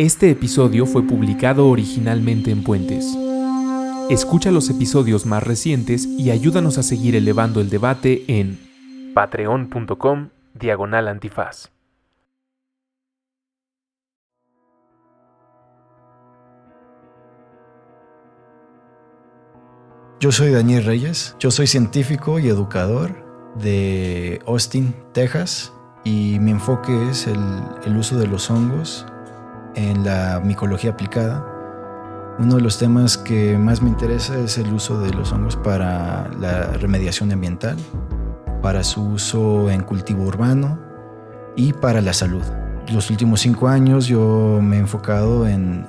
Este episodio fue publicado originalmente en Puentes. Escucha los episodios más recientes y ayúdanos a seguir elevando el debate en patreon.com diagonal antifaz. Yo soy Daniel Reyes, yo soy científico y educador de Austin, Texas, y mi enfoque es el, uso de los hongos en la micología aplicada. Uno de los temas que más me interesa es el uso de los hongos para la remediación ambiental, para su uso en cultivo urbano y para la salud. Los últimos cinco años yo me he enfocado en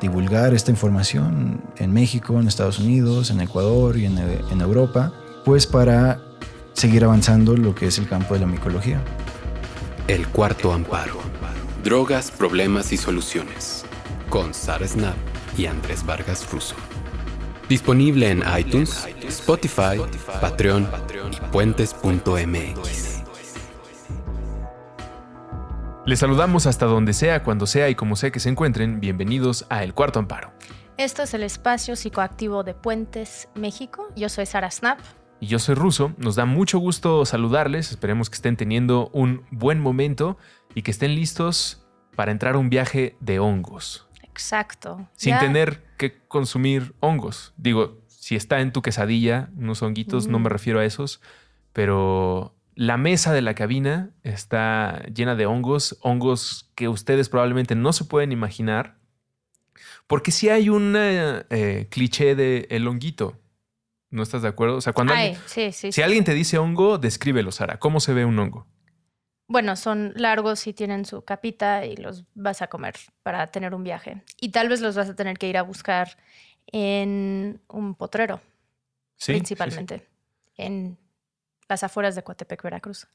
divulgar esta información en México, en Estados Unidos, en Ecuador y en, en Europa, pues para seguir avanzando lo que es el campo de la micología. El cuarto amparo. Drogas, problemas y soluciones. Con Sara Snap y Andrés Vargas Russo. Disponible en iTunes, Spotify, Patreon y puentes.mx. Les saludamos hasta donde sea, cuando sea y como sea que se encuentren. Bienvenidos a El Cuarto Amparo. Esto es el espacio psicoactivo de Puentes, México. Yo soy Sara Snap. Y yo soy Ruso. Nos da mucho gusto saludarles. Esperemos que estén teniendo un buen momento y que estén listos para entrar a un viaje de hongos. Exacto. Sin tener que consumir hongos. Digo, si está en tu quesadilla unos honguitos, no me refiero a esos, pero la mesa de la cabina está llena de hongos, hongos que ustedes probablemente no se pueden imaginar, porque si hay un eh, cliché de el honguito. ¿No estás de acuerdo? O sea, cuando si alguien te dice hongo, descríbelo, Sara. ¿Cómo se ve un hongo? Bueno, son largos y tienen su capita y los vas a comer para tener un viaje. Y tal vez los vas a tener que ir a buscar en un potrero, principalmente. En las afueras de Coatepec, Veracruz.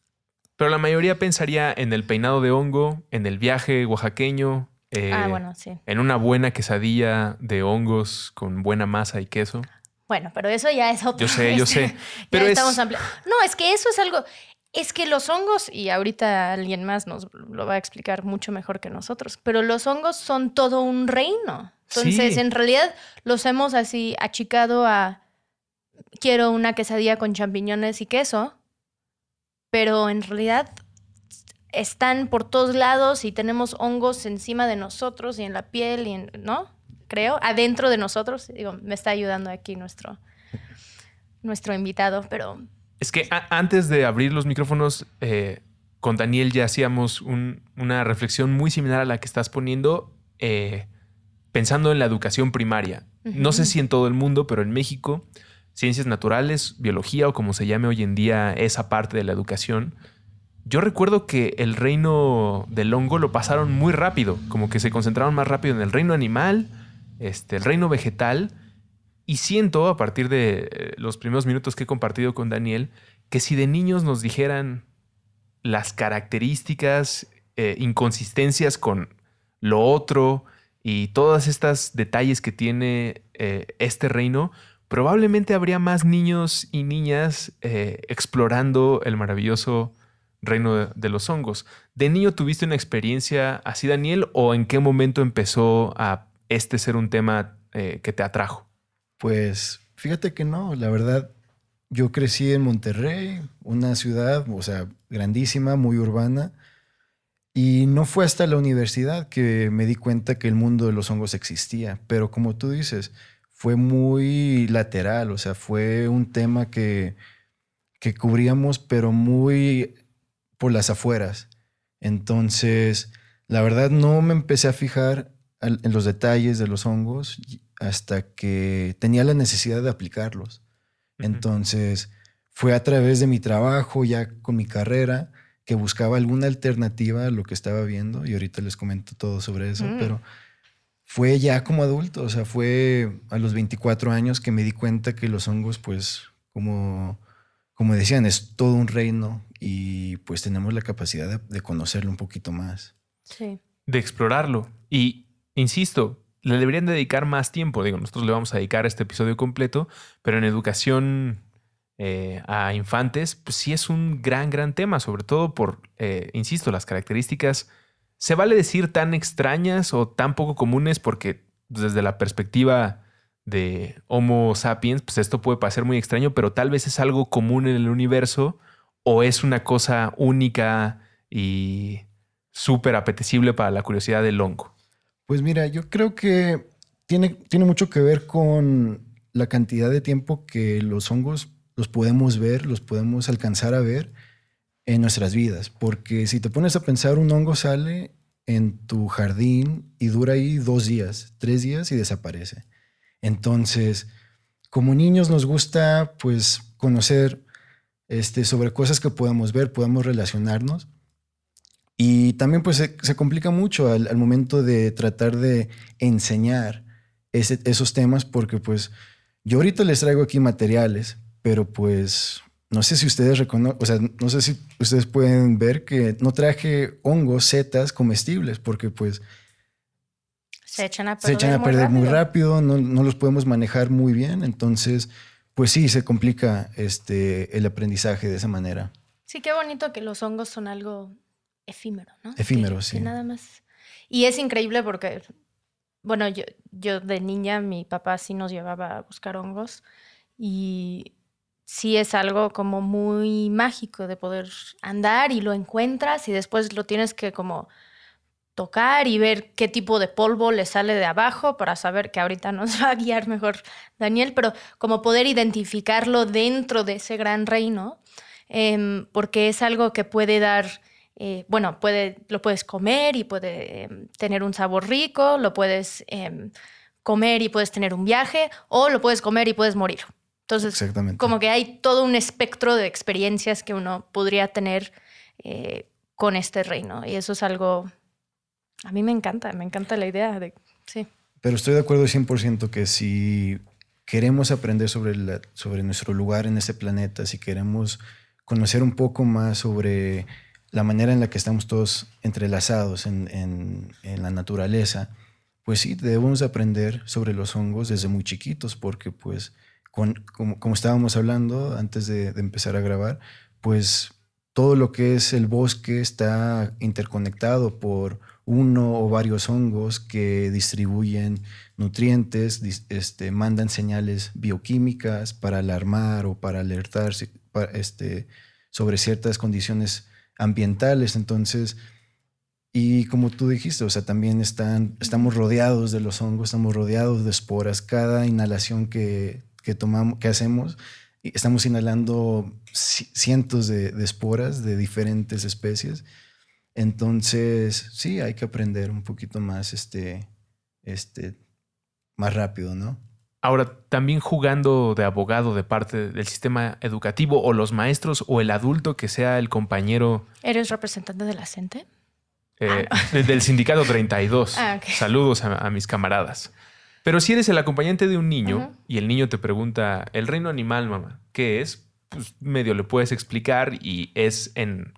Pero la mayoría pensaría en el peinado de hongo, en el viaje oaxaqueño, eh, ah, bueno, sí. en una buena quesadilla de hongos con buena masa y queso. Bueno, pero eso ya es otro. Yo sé, yo sé. Pero estamos No, es que eso es algo. Es que los hongos, y ahorita alguien más nos lo va a explicar mucho mejor que nosotros, pero los hongos son todo un reino. Entonces, en realidad, los hemos así achicado a quiero una quesadilla con champiñones y queso, pero en realidad están por todos lados y tenemos hongos encima de nosotros y en la piel, y ¿no? Creo, adentro de nosotros. Digo, me está ayudando aquí nuestro, nuestro invitado, pero... Es que antes de abrir los micrófonos, eh, con Daniel ya hacíamos una reflexión muy similar a la que estás poniendo, eh, pensando en la educación primaria. No sé si en todo el mundo, pero en México ciencias naturales, biología o como se llame hoy en día esa parte de la educación, yo recuerdo que el reino del hongo lo pasaron muy rápido, como que se concentraron más rápido en el reino animal, este, el reino vegetal, y siento a partir de eh, los primeros minutos que he compartido con Daniel, que si de niños nos dijeran las características, eh, inconsistencias con lo otro y todas estas detalles que tiene eh, este reino, probablemente habría más niños y niñas eh, explorando el maravilloso reino de, los hongos. ¿De niño tuviste una experiencia así, Daniel, o en qué momento empezó a este ser un tema que te atrajo? Pues fíjate que no, la verdad, yo crecí en Monterrey, una ciudad, o sea, grandísima, muy urbana. Y no fue hasta la universidad que me di cuenta que el mundo de los hongos existía. Pero como tú dices, fue muy lateral, o sea, fue un tema que, que cubríamos, pero muy por las afueras. Entonces, la verdad no me empecé a fijar en los detalles de los hongos hasta que tenía la necesidad de aplicarlos. Entonces, fue a través de mi trabajo, ya con mi carrera, que buscaba alguna alternativa a lo que estaba viendo, y ahorita les comento todo sobre eso, mm. pero fue ya como adulto, o sea, fue a los 24 años que me di cuenta que los hongos, pues, como, como decían, es todo un reino y pues tenemos la capacidad de, conocerlo un poquito más. Sí. De explorarlo. Y, insisto, le deberían dedicar más tiempo. Digo, nosotros le vamos a dedicar este episodio completo, pero en educación eh, a infantes, pues sí es un gran, gran tema, sobre todo por, eh, insisto, las características ¿Se vale decir tan extrañas o tan poco comunes? Porque desde la perspectiva de Homo sapiens, pues esto puede parecer muy extraño, pero tal vez es algo común en el universo o es una cosa única y súper apetecible para la curiosidad del hongo. Pues mira, yo creo que tiene, tiene mucho que ver con la cantidad de tiempo que los hongos los podemos ver, los podemos alcanzar a ver en nuestras vidas. Porque si te pones a pensar, un hongo sale en tu jardín y dura ahí dos días, tres días y desaparece. Entonces, como niños nos gusta pues conocer este, sobre cosas que podemos ver, podemos relacionarnos. Y también pues se, complica mucho al, momento de tratar de enseñar esos temas porque pues yo ahorita les traigo aquí materiales, pero pues no sé si ustedes reconocen, o sea, no sé si ustedes pueden ver que no traje hongos, setas comestibles, porque pues se echan a perder, se echan a perder muy rápido, no, no, los podemos manejar muy bien, entonces pues sí, se complica este, el aprendizaje de esa manera. Sí, qué bonito que los hongos son algo efímero, ¿no? Efímero, sí. nada más. Y es increíble porque, bueno, yo, yo de niña, mi papá sí nos llevaba a buscar hongos y sí es algo como muy mágico de poder andar y lo encuentras y después lo tienes que como tocar y ver qué tipo de polvo le sale de abajo para saber que ahorita nos va a guiar mejor Daniel, pero como poder identificarlo dentro de ese gran reino, em, porque es algo que puede dar, eh, bueno, puede, lo puedes comer y puede em, tener un sabor rico, lo puedes em, comer y puedes tener un viaje, o lo puedes comer y puedes morir. Entonces, como que hay todo un espectro de experiencias que uno podría tener eh, con este reino. Y eso es algo, a mí me encanta, me encanta la idea de, sí. Pero estoy de acuerdo 100% que si queremos aprender sobre, la, sobre nuestro lugar en este planeta, si queremos conocer un poco más sobre la manera en la que estamos todos entrelazados en, en, la naturaleza, pues sí, debemos aprender sobre los hongos desde muy chiquitos, porque pues como, estábamos hablando antes de, empezar a grabar, pues todo lo que es el bosque está interconectado por uno o varios hongos que distribuyen nutrientes, este, mandan señales bioquímicas para alarmar o para alertar este, sobre ciertas condiciones ambientales. Entonces, y como tú dijiste, o sea, también están, estamos rodeados de los hongos, estamos rodeados de esporas. Cada inhalación que que tomamos, que hacemos, estamos inhalando cientos de, esporas de diferentes especies. Entonces, sí, hay que aprender un poquito más, este, este, más rápido, ¿no? Ahora, también jugando de abogado de parte del sistema educativo o los maestros o el adulto que sea el compañero. ¿Eres representante de la CENTE? Eh, ah, Del sindicato 32. Ah, Saludos a, mis camaradas. Pero si eres el acompañante de un niño y el niño te pregunta, el reino animal, mamá, ¿qué es? Pues medio le puedes explicar y es en,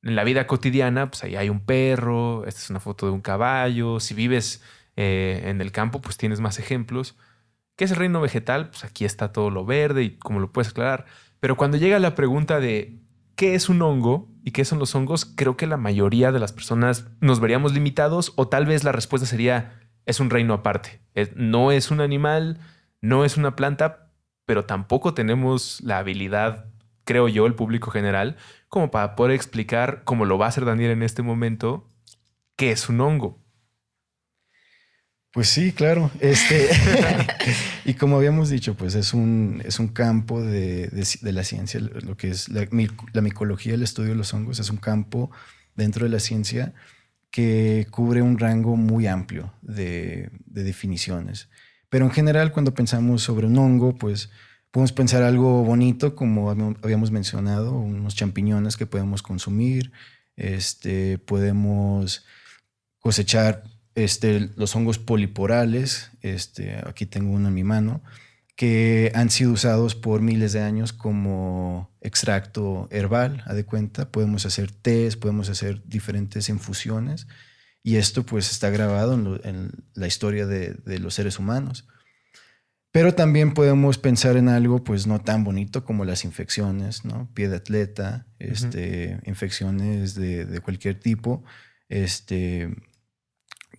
la vida cotidiana, pues ahí hay un perro, esta es una foto de un caballo, si vives eh, en el campo, pues tienes más ejemplos. ¿Qué es el reino vegetal? Pues aquí está todo lo verde y como lo puedes aclarar. Pero cuando llega la pregunta de qué es un hongo y qué son los hongos, creo que la mayoría de las personas nos veríamos limitados o tal vez la respuesta sería es un reino aparte. no es un animal, no es una planta, pero tampoco tenemos la habilidad, creo yo, el público general, como para poder explicar, como lo va a hacer Daniel en este momento, qué es un hongo. Pues sí, claro. Este, y como habíamos dicho, pues es un, es un campo de, la ciencia, lo que es la, micología, el estudio de los hongos, es un campo dentro de la ciencia que cubre un rango muy amplio de, definiciones. Pero en general, cuando pensamos sobre un hongo, pues podemos pensar algo bonito, como habíamos mencionado, unos champiñones que podemos consumir, este, podemos cosechar este, los hongos poliporales, este, aquí tengo uno en mi mano, que han sido usados por miles de años como extracto herbal, a de cuenta. Podemos hacer tés, podemos hacer diferentes infusiones y esto pues está grabado en, la historia de, los seres humanos. Pero también podemos pensar en algo pues no tan bonito como las infecciones, ¿no? Pie de atleta, este, infecciones de, de, cualquier tipo. Este,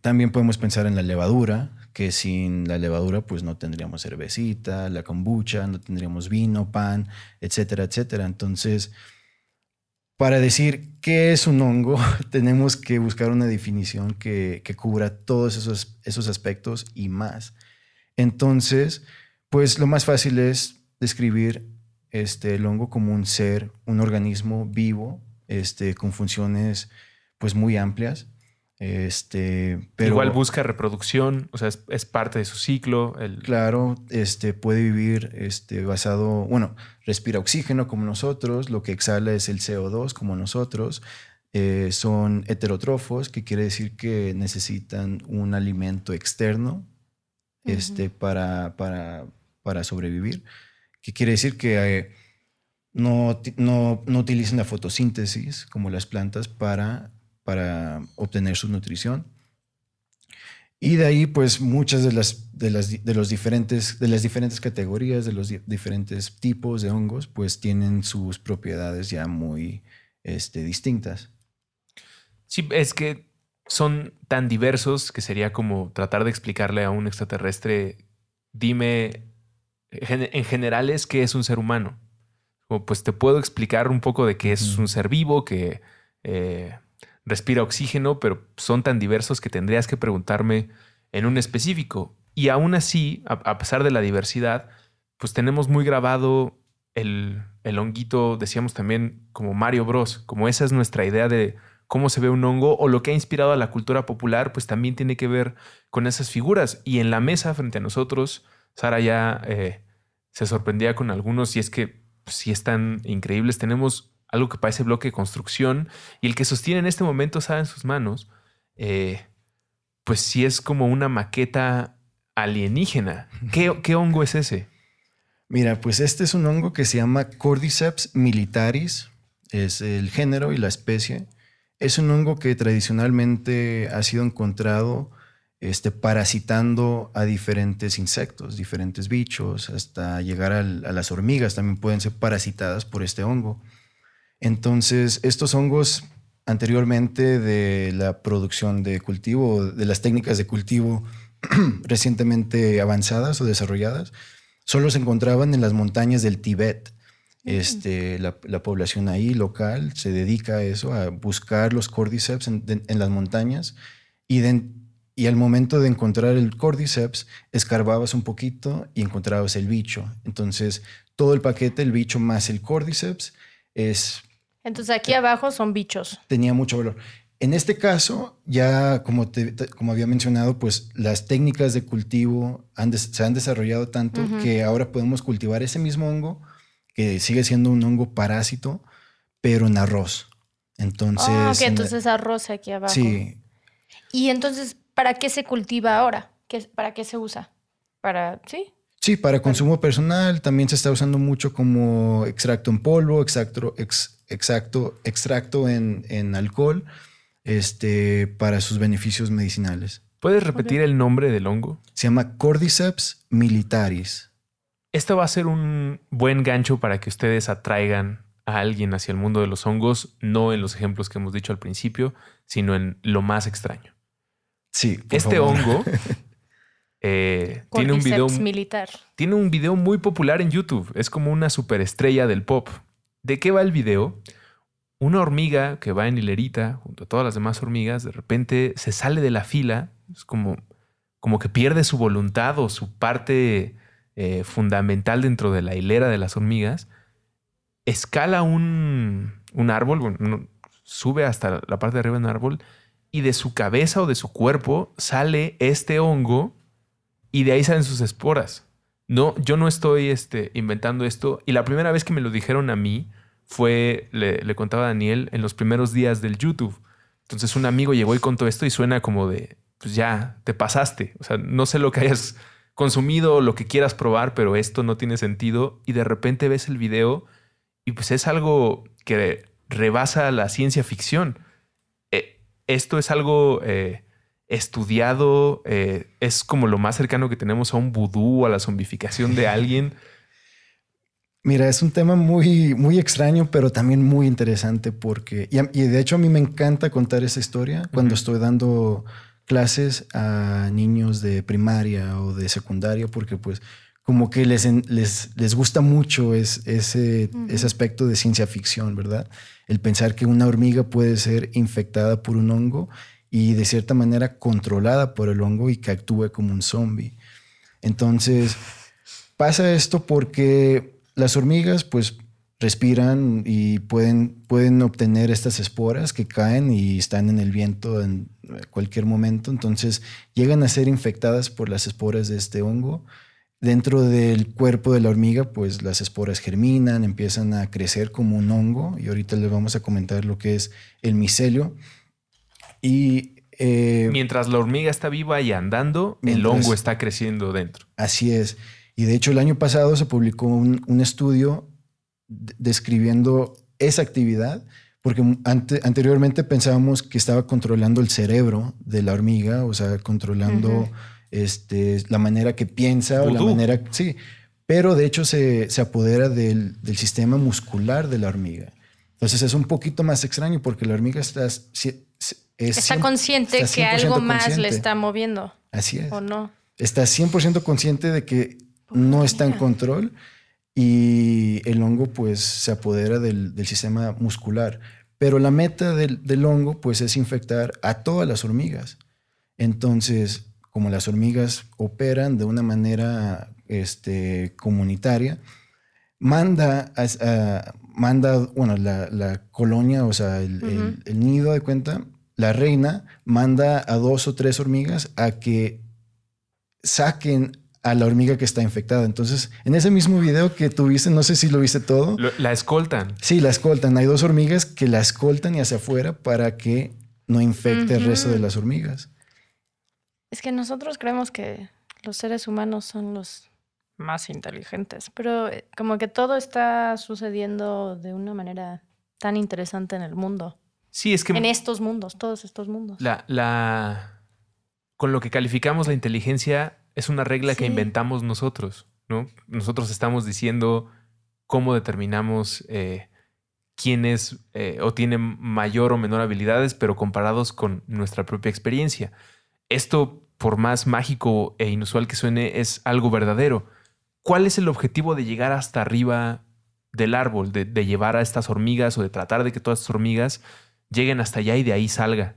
también podemos pensar en la levadura, que sin la levadura pues no tendríamos cervecita, la kombucha, no tendríamos vino, pan, etcétera, etcétera. Entonces, para decir qué es un hongo, tenemos que buscar una definición que, cubra todos esos, esos aspectos y más. Entonces, pues lo más fácil es describir este, el hongo como un ser, un organismo vivo, este, con funciones pues muy amplias. Este, pero, Igual busca reproducción, o sea, es, parte de su ciclo. Claro, este, puede vivir este, basado, bueno, respira oxígeno como nosotros, lo que exhala es el CO2 como nosotros. Eh, son heterotrofos, que quiere decir que necesitan un alimento externo este, para, para, para, sobrevivir, que quiere decir que eh, no, no, no utilizan la fotosíntesis como las plantas para para obtener su nutrición. Y de ahí, pues, muchas de las, de las, de los diferentes, de las diferentes categorías, de los diferentes tipos de hongos, pues tienen sus propiedades ya muy este, distintas. Sí, es que son tan diversos que sería como tratar de explicarle a un extraterrestre, dime en generales qué es un ser humano. O pues te puedo explicar un poco de qué es un ser vivo, que eh, respira oxígeno, pero son tan diversos que tendrías que preguntarme en un específico. Y aún así, a, pesar de la diversidad, pues tenemos muy grabado el, el honguito, decíamos también, como Mario Bros, como esa es nuestra idea de cómo se ve un hongo o lo que ha inspirado a la cultura popular, pues también tiene que ver con esas figuras. Y en la mesa frente a nosotros, Sara ya eh, se sorprendía con algunos y es que pues, sí están increíbles. Tenemos algo que parece bloque de construcción, y el que sostiene en este momento, sabe en sus manos, eh, pues sí es como una maqueta alienígena. ¿Qué, ¿Qué, hongo es ese? Mira, pues este es un hongo que se llama Cordyceps militaris, es el género y la especie. Es un hongo que tradicionalmente ha sido encontrado este, parasitando a diferentes insectos, diferentes bichos, hasta llegar a las hormigas también pueden ser parasitadas por este hongo. Entonces, estos hongos anteriormente de la producción de cultivo, de las técnicas de cultivo recientemente avanzadas o desarrolladas, solo se encontraban en las montañas del Tíbet. Este, la, población ahí local se dedica a eso, a buscar los cordyceps en, las montañas y, y, al momento de encontrar el cordyceps, escarbabas un poquito y encontrabas el bicho. Entonces, todo el paquete, el bicho más el cordyceps, es entonces aquí abajo son bichos. Tenía mucho valor. En este caso, ya como, como había mencionado, pues las técnicas de cultivo se han desarrollado tanto que ahora podemos cultivar ese mismo hongo, que sigue siendo un hongo parásito, pero en arroz. Entonces. Ah, ok, entonces arroz aquí abajo. Sí. Y entonces, ¿para qué se cultiva ahora? ¿Para qué se usa? Para, ¿sí? Sí, para consumo personal también se está usando mucho como extracto en polvo, extracto, exacto, extracto en, alcohol, este, para sus beneficios medicinales. ¿Puedes repetir el nombre del hongo? Se llama Cordyceps militaris. Esto va a ser un buen gancho para que ustedes atraigan a alguien hacia el mundo de los hongos, no en los ejemplos que hemos dicho al principio, sino en lo más extraño. Sí. este hongo Eh, tiene un video militar. Tiene un video muy popular en YouTube. Es como una superestrella del pop. ¿De qué va el video? Una hormiga que va en hilerita junto a todas las demás hormigas, de repente se sale de la fila. Es como, como que pierde su voluntad o su parte eh, fundamental dentro de la hilera de las hormigas. Escala un, un árbol, sube hasta la parte de arriba de un árbol y de su cabeza o de su cuerpo sale este hongo y de ahí salen sus esporas. No, yo no estoy este, inventando esto. Y la primera vez que me lo dijeron a mí fue, le, contaba a Daniel, en los primeros días del YouTube. Entonces un amigo llegó y contó esto y suena como de, pues ya, te pasaste. O sea, no sé lo que hayas consumido lo que quieras probar, pero esto no tiene sentido. Y de repente ves el video y pues es algo que rebasa la ciencia ficción. Eh, esto es algo eh, estudiado, eh, es como lo más cercano que tenemos a un vudú, a la zombificación de alguien. Mira, es un tema muy, muy extraño, pero también muy interesante porque, y, de hecho a mí me encanta contar esa historia cuando estoy dando clases a niños de primaria o de secundaria, porque pues como que les, les, les gusta mucho ese, ese aspecto de ciencia ficción, ¿verdad? El pensar que una hormiga puede ser infectada por un hongo y de cierta manera controlada por el hongo y que actúe como un zombie. Entonces, pasa esto porque las hormigas, pues, respiran y pueden, pueden obtener estas esporas que caen y están en el viento en cualquier momento. Entonces, llegan a ser infectadas por las esporas de este hongo. Dentro del cuerpo de la hormiga, pues las esporas germinan, empiezan a crecer como un hongo y ahorita les vamos a comentar lo que es el micelio. Y eh, mientras la hormiga está viva y andando, el hongo está creciendo dentro. Así es. Y de hecho el año pasado se publicó un, estudio describiendo esa actividad, porque anteriormente pensábamos que estaba controlando el cerebro de la hormiga, o sea, controlando este, la manera que piensa o la manera... Sí, pero de hecho se, apodera del, sistema muscular de la hormiga. Entonces es un poquito más extraño porque la hormiga está... está consciente que algo más le está moviendo. Así es. ¿O no? Está 100% consciente de que no está en control y el hongo pues se apodera del, sistema muscular. Pero la meta del, hongo pues es infectar a todas las hormigas. Entonces, como las hormigas operan de una manera este, comunitaria, manda, a, manda bueno, la, colonia, o sea, el, el nido de cuenta, la reina manda a dos o tres hormigas a que saquen a la hormiga que está infectada. Entonces, en ese mismo video que tuviste, no sé si lo viste todo. la escoltan. Sí, la escoltan. Hay dos hormigas que la escoltan y hacia afuera para que no infecte el resto de las hormigas. Es que nosotros creemos que los seres humanos son los más inteligentes, pero eh, como que todo está sucediendo de una manera tan interesante en el mundo. Sí, es que... En estos mundos, todos estos mundos. La, la... Con lo que calificamos la inteligencia es una regla que inventamos nosotros, ¿no? Nosotros estamos diciendo cómo determinamos eh, quién es eh, o tiene mayor o menor habilidades, pero comparados con nuestra propia experiencia. Esto, por más mágico e inusual que suene, es algo verdadero. ¿Cuál es el objetivo de llegar hasta arriba del árbol, de, llevar a estas hormigas o de tratar de que todas estas hormigas lleguen hasta allá y de ahí salga?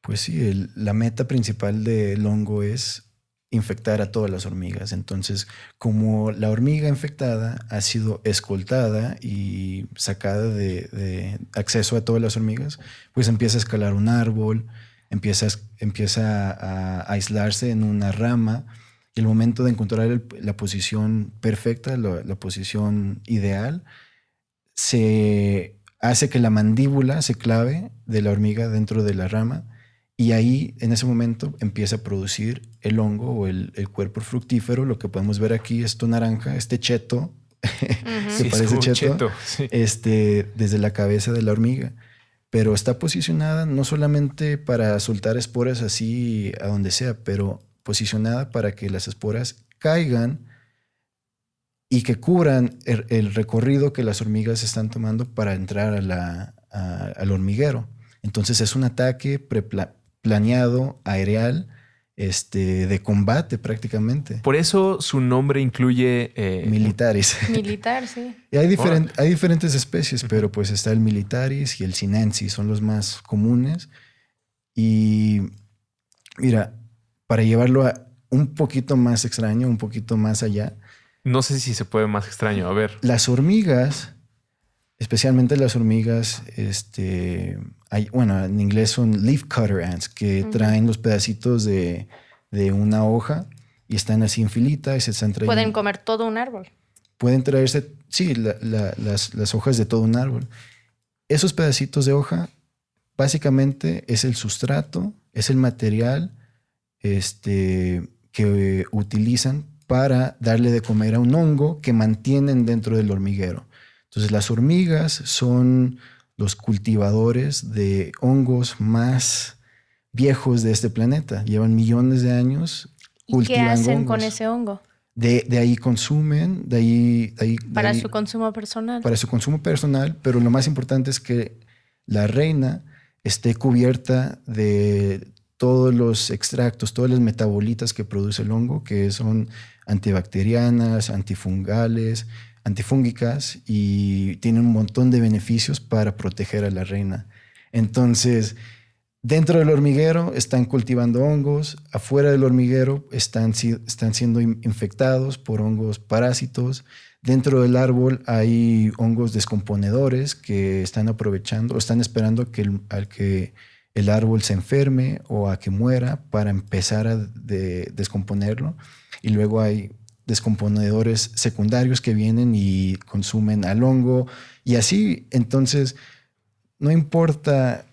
Pues sí, la meta principal del hongo es infectar a todas las hormigas. Entonces, como la hormiga infectada ha sido escoltada y sacada de, acceso a todas las hormigas, pues empieza a escalar un árbol, empieza, empieza a, aislarse en una rama y el momento de encontrar la posición perfecta, la posición ideal, se hace que la mandíbula se clave de la hormiga dentro de la rama y ahí, en ese momento, empieza a producir el hongo o el, cuerpo fructífero. Lo que podemos ver aquí, esto naranja, este cheto, que parece cheto, este, desde la cabeza de la hormiga. Pero está posicionada no solamente para soltar esporas así a donde sea, pero posicionada para que las esporas caigan y que cubran el, recorrido que las hormigas están tomando para entrar a la, al hormiguero. Entonces es un ataque planeado, aerial, este, de combate prácticamente. Por eso su nombre incluye... Eh, militaris. Militar, sí. y hay, hay diferentes especies, pero pues está el militaris y el sinensis, son los más comunes. Y mira, para llevarlo a un poquito más extraño, un poquito más allá. No sé si se puede más extraño, a ver. Las hormigas, especialmente las hormigas, este, bueno, en inglés son leaf cutter ants, que traen los pedacitos de, una hoja y están así en filita y se están trayendo. Pueden comer todo un árbol. Pueden traerse, sí, las, hojas de todo un árbol. Esos pedacitos de hoja, básicamente, es el sustrato, es el material este, que utilizan para darle de comer a un hongo que mantienen dentro del hormiguero. Entonces, las hormigas son los cultivadores de hongos más viejos de este planeta. Llevan millones de años ¿Y qué hacen con ese hongo? De, ahí consumen, de ahí... ahí para su consumo personal. Para su consumo personal, pero lo más importante es que la reina esté cubierta de todos los extractos, todas las metabolitas que produce el hongo, que son antibacterianas, antifungales, antifúngicas y tienen un montón de beneficios para proteger a la reina. Entonces, dentro del hormiguero están cultivando hongos, afuera del hormiguero están, están siendo infectados por hongos parásitos. Dentro del árbol hay hongos descomponedores que están aprovechando o están esperando que al que el árbol se enferme o a que muera para empezar a descomponerlo. Y luego hay descomponedores secundarios que vienen y consumen al hongo. Y así, entonces, no importa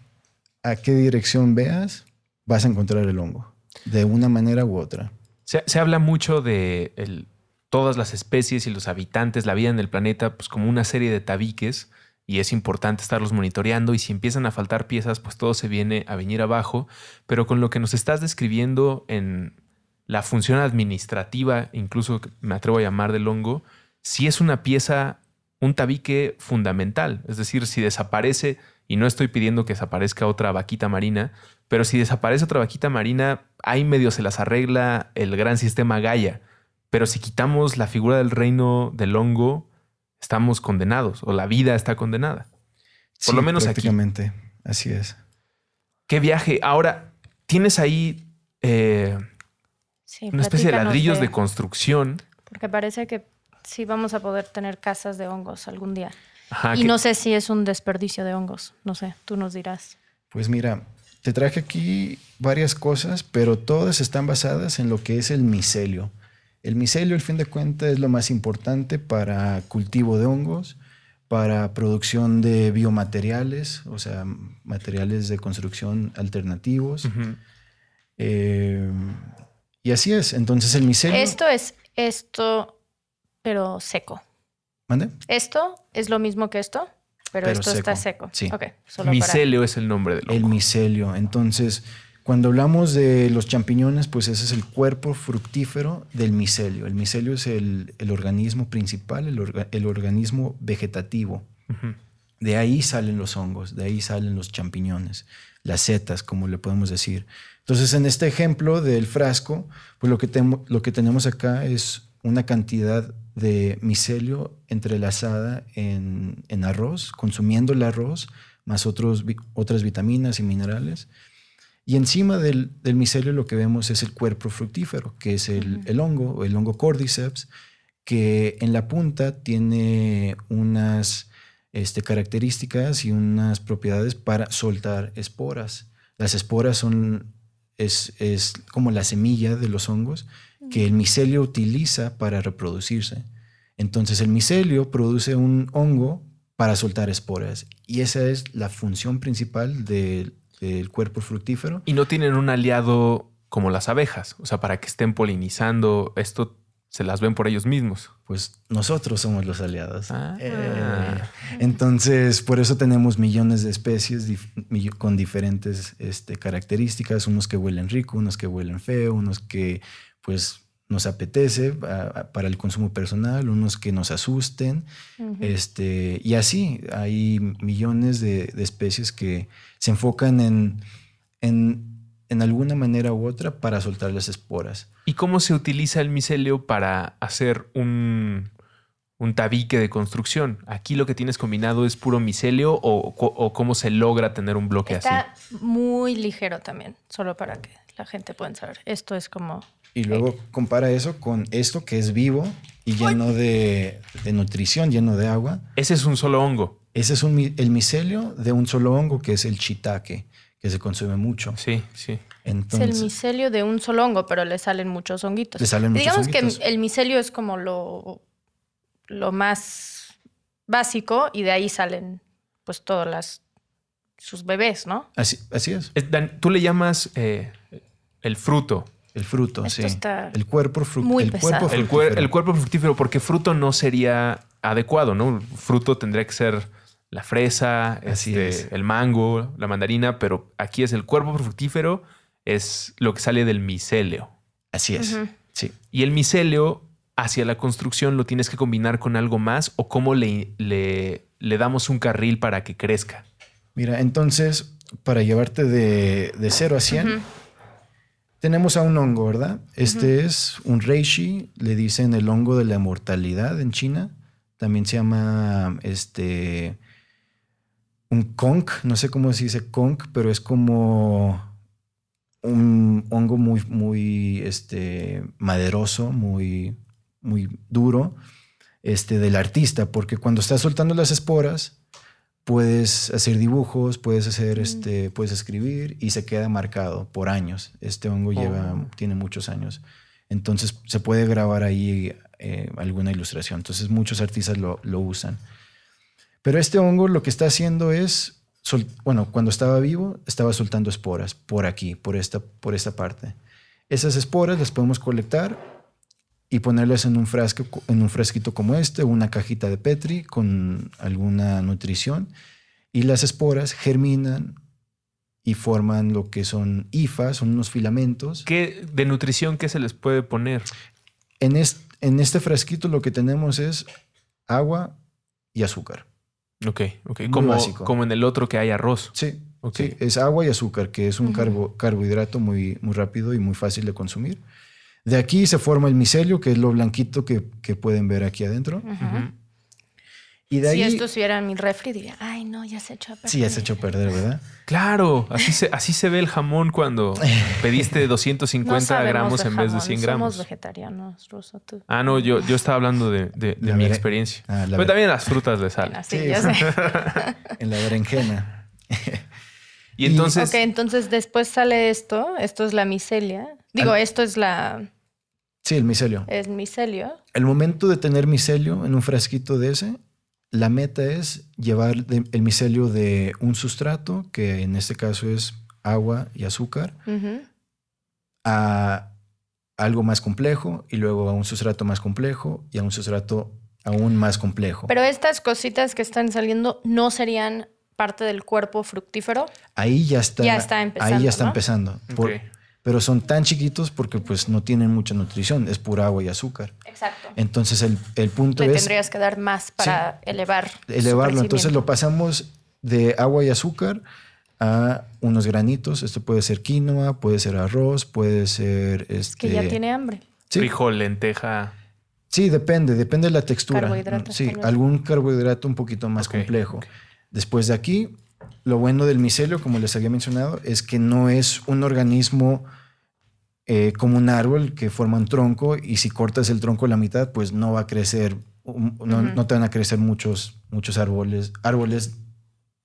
a qué dirección veas, vas a encontrar el hongo, de una manera u otra. Se, habla mucho de todas las especies y los habitantes, la vida en el planeta, pues como una serie de tabiques y es importante estarlos monitoreando y si empiezan a faltar piezas, pues todo se viene a venir abajo. Pero con lo que nos estás describiendo en la función administrativa, incluso me atrevo a llamar del hongo, sí es una pieza, un tabique fundamental. Es decir, si desaparece, y no estoy pidiendo que desaparezca otra vaquita marina, pero si desaparece otra vaquita marina, ahí medio se las arregla el gran sistema Gaia. Pero si quitamos la figura del reino del hongo, estamos condenados o la vida está condenada. Por lo menos prácticamente. Así es. Qué viaje. Ahora, tienes ahí eh, una especie de ladrillos de... construcción. Porque parece que sí vamos a poder tener casas de hongos algún día. y no sé si es un desperdicio de hongos. No sé, tú nos dirás. Pues mira, te traje aquí varias cosas, pero todas están basadas en lo que es el micelio. El micelio, al fin de cuentas, es lo más importante para cultivo de hongos, para producción de biomateriales, o sea, materiales de construcción alternativos. Eh, y así es. Entonces el micelio. Esto es esto, pero seco. ¿Mande? Esto es lo mismo que esto, pero, esto está seco. Sí. micelio es el nombre del hongo. El micelio. Entonces, cuando hablamos de los champiñones, pues ese es el cuerpo fructífero del micelio. El micelio es el, organismo principal, el, organismo vegetativo. De ahí salen los hongos, de ahí salen los champiñones, las setas, como le podemos decir. Entonces, en este ejemplo del frasco, pues lo que, lo que tenemos acá es una cantidad de micelio entrelazada en, arroz, consumiendo el arroz, más otros, otras vitaminas y minerales. Y encima del, micelio lo que vemos es el cuerpo fructífero, que es el, hongo, o el hongo cordyceps, que en la punta tiene unas este, características y unas propiedades para soltar esporas. Las esporas son, es, como la semilla de los hongos que el micelio utiliza para reproducirse. Entonces el micelio produce un hongo para soltar esporas y esa es la función principal del el cuerpo fructífero. Y no tienen un aliado como las abejas, o sea, para que estén polinizando, esto se las ven por ellos mismos. Pues nosotros somos los aliados. Ah. Eh, entonces, por eso tenemos millones de especies con diferentes este, características, unos que huelen rico, unos que huelen feo, unos que pues nos apetece para el consumo personal, unos que nos asusten, este, y así hay millones de, especies que se enfocan en, en, alguna manera u otra para soltar las esporas. ¿Y cómo se utiliza el micelio para hacer un, un tabique de construcción? ¿Aquí lo que tienes combinado es puro micelio o, cómo se logra tener un bloque así? Está muy ligero también, solo para que la gente pueda saber. Esto es como y luego compara eso con esto que es vivo y lleno de, nutrición, lleno de agua. Ese es un solo hongo. Ese es un, el micelio de un solo hongo que es el shiitake, que se consume mucho. Sí, sí. Entonces, es el micelio de un solo hongo, pero le salen muchos honguitos. Le salen muchos Digamos que el micelio es como lo, lo más básico y de ahí salen pues todas las sus bebés, ¿no? Así, así es. Tú le llamas eh, el fruto el fruto, sí. el cuerpo, fructífero. el cuerpo fructífero. El, cuerpo fructífero, porque fruto no sería adecuado, ¿no? Fruto tendría que ser la fresa, este, el mango, la mandarina, pero aquí es el cuerpo fructífero, es lo que sale del micelio. Así es, sí. Y el micelio hacia la construcción lo tienes que combinar con algo más o cómo le, le, damos un carril para que crezca? Mira, entonces, para llevarte de, de 0 a 100, tenemos a un hongo, ¿verdad? Este es un reishi, le dicen el hongo de la mortalidad en China. También se llama este un conch, no sé cómo se dice conch, pero es como un hongo muy, muy este, maderoso, muy, muy duro este, del artista, porque cuando estás soltando las esporas, puedes hacer dibujos, puedes hacer, este, puedes escribir y se queda marcado por años. Este hongo lleva, oh. tiene muchos años. Entonces se puede grabar ahí eh, alguna ilustración. Entonces muchos artistas lo, lo, usan. Pero este hongo lo que está haciendo es, bueno, cuando estaba vivo, estaba soltando esporas por aquí, por esta, por esta parte. Esas esporas las podemos colectar y ponerlas en un frasco, en un frasquito como este, una cajita de Petri con alguna nutrición y las esporas germinan y forman lo que son hifas, son unos filamentos. ¿Qué de nutrición qué se les puede poner? En este, en este frasquito lo que tenemos es agua y azúcar. Ok, ok. como, como en el otro que hay arroz. Sí, okay. es agua y azúcar, que es un carbohidrato muy, muy rápido y muy fácil de consumir. De aquí se forma el micelio, que es lo blanquito que, pueden ver aquí adentro. Y de si esto estuviera en mi refri, diría, ay, no, ya se echó a perder. Sí, ya se echó a perder, ¿verdad? Claro, así se, así se ve el jamón cuando pediste 250 gramos en vez de 100 gramos. Somos vegetarianos, Ruso, tú. Ah, no, yo, yo estaba hablando de, mi experiencia. Ah, Pero también las frutas le salen. Sí, ya sé. en la berenjena. y entonces... Ok, entonces después sale esto. Esto es la micelia. Digo, esto es la Sí, el micelio. Es micelio. El momento de tener micelio en un frasquito de ese, la meta es llevar el micelio de un sustrato, que en este caso es agua y azúcar, a algo más complejo y luego a un sustrato más complejo y a un sustrato aún más complejo. Pero estas cositas que están saliendo no serían parte del cuerpo fructífero. Ahí ya está. Ya está empezando. Ahí ya está empezando pero son tan chiquitos porque pues no tienen mucha nutrición, es pura agua y azúcar. Exacto. Entonces el, el punto Le es... tendrías que dar más para elevar. Elevarlo, entonces lo pasamos de agua y azúcar a unos granitos, esto puede ser quinoa, puede ser arroz, puede ser... Este... que ya tiene hambre. Frijol, lenteja. Sí, depende, depende de la textura. Carbohidratos. Sí, algún carbohidrato un poquito más complejo. Después de aquí, lo bueno del micelio, como les había mencionado, es que no es un organismo eh, como un árbol que forma un tronco y si cortas el tronco a la mitad, pues no va a crecer, no, te van a crecer muchos, muchos árboles, árboles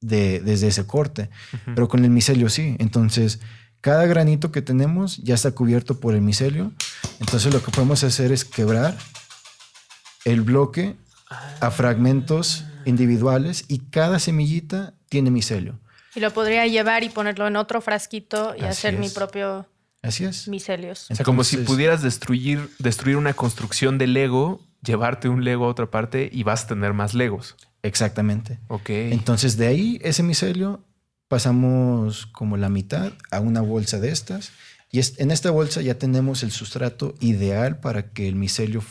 de, desde ese corte. Pero con el micelio sí. Entonces, cada granito que tenemos ya está cubierto por el micelio. Entonces, lo que podemos hacer es quebrar el bloque a fragmentos individuales y cada semillita tiene micelio. Y lo podría llevar y ponerlo en otro frasquito y hacer mi propio Así es. Micelios. O sea, como si pudieras destruir, destruir una construcción de Lego, llevarte un Lego a otra parte y vas a tener más Legos. Exactamente. Ok. Entonces, de ahí, ese micelio, pasamos como la mitad a una bolsa de estas. Y en esta bolsa ya tenemos el sustrato ideal para que el micelio